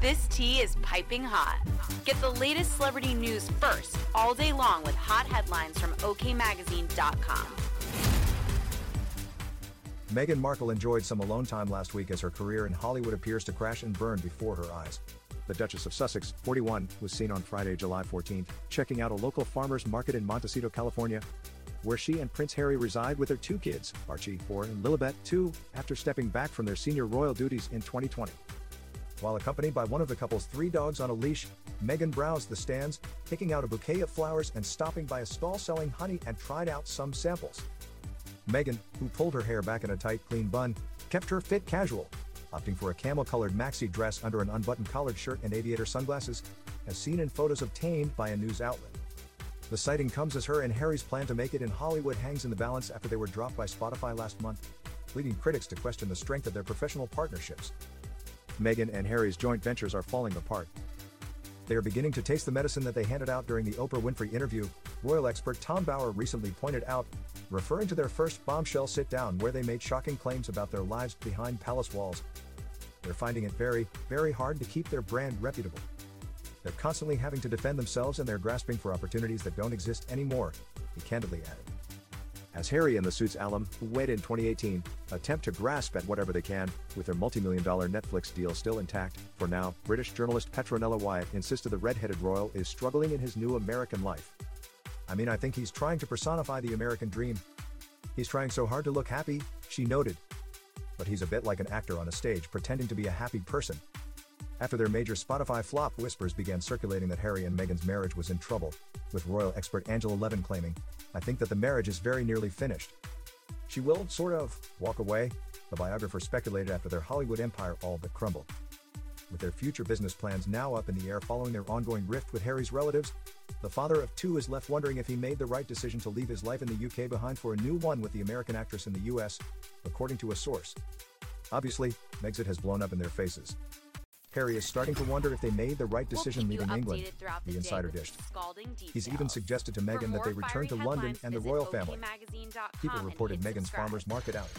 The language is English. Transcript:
This tea is piping hot. Get the latest celebrity news first all day long with hot headlines from OKMagazine.com. Meghan Markle enjoyed some alone time last week as her career in Hollywood appears to crash and burn before her eyes. The Duchess of Sussex, 41, was seen on Friday, July 14, checking out a local farmer's market in Montecito, California, where she and Prince Harry reside with their two kids, Archie, 4, and Lilibet, 2, after stepping back from their senior royal duties in 2020. While accompanied by one of the couple's three dogs on a leash, Meghan browsed the stands, picking out a bouquet of flowers and stopping by a stall selling honey and tried out some samples. Meghan, who pulled her hair back in a tight, clean bun, kept her fit casual, opting for a camel-colored maxi dress under an unbuttoned collared shirt and aviator sunglasses, as seen in photos obtained by a news outlet. The sighting comes as her and Harry's plan to make it in Hollywood hangs in the balance after they were dropped by Spotify last month, leading critics to question the strength of their professional partnerships. Meghan and Harry's joint ventures are falling apart. They are beginning to taste the medicine that they handed out during the Oprah Winfrey interview, royal expert Tom Bower recently pointed out, referring to their first bombshell sit down where they made shocking claims about their lives behind palace walls. They're finding it very, very hard to keep their brand reputable. They're constantly having to defend themselves and they're grasping for opportunities that don't exist anymore, he candidly added as Harry and the Suits alum, who wed in 2018, attempt to grasp at whatever they can, with their multi-million dollar Netflix deal still intact. For now, British journalist Petronella Wyatt insisted the red-headed royal is struggling in his new American life. I mean I think he's trying to personify the American dream. He's trying so hard to look happy, she noted. But he's a bit like an actor on a stage pretending to be a happy person. After their major Spotify flop, whispers began circulating that Harry and Meghan's marriage was in trouble, with royal expert Angela Levin claiming, I think that the marriage is very nearly finished. She will, sort of, walk away, the biographer speculated after their Hollywood empire all but crumbled. With their future business plans now up in the air following their ongoing rift with Harry's relatives, the father of two is left wondering if he made the right decision to leave his life in the UK behind for a new one with the American actress in the US, according to a source. Obviously, Megxit has blown up in their faces. Harry is starting to wonder if they made the right decision we'll leaving England, the, the insider dished. He's even suggested to Meghan that they return to London and the royal family. People reported Meghan's farmer's market outing.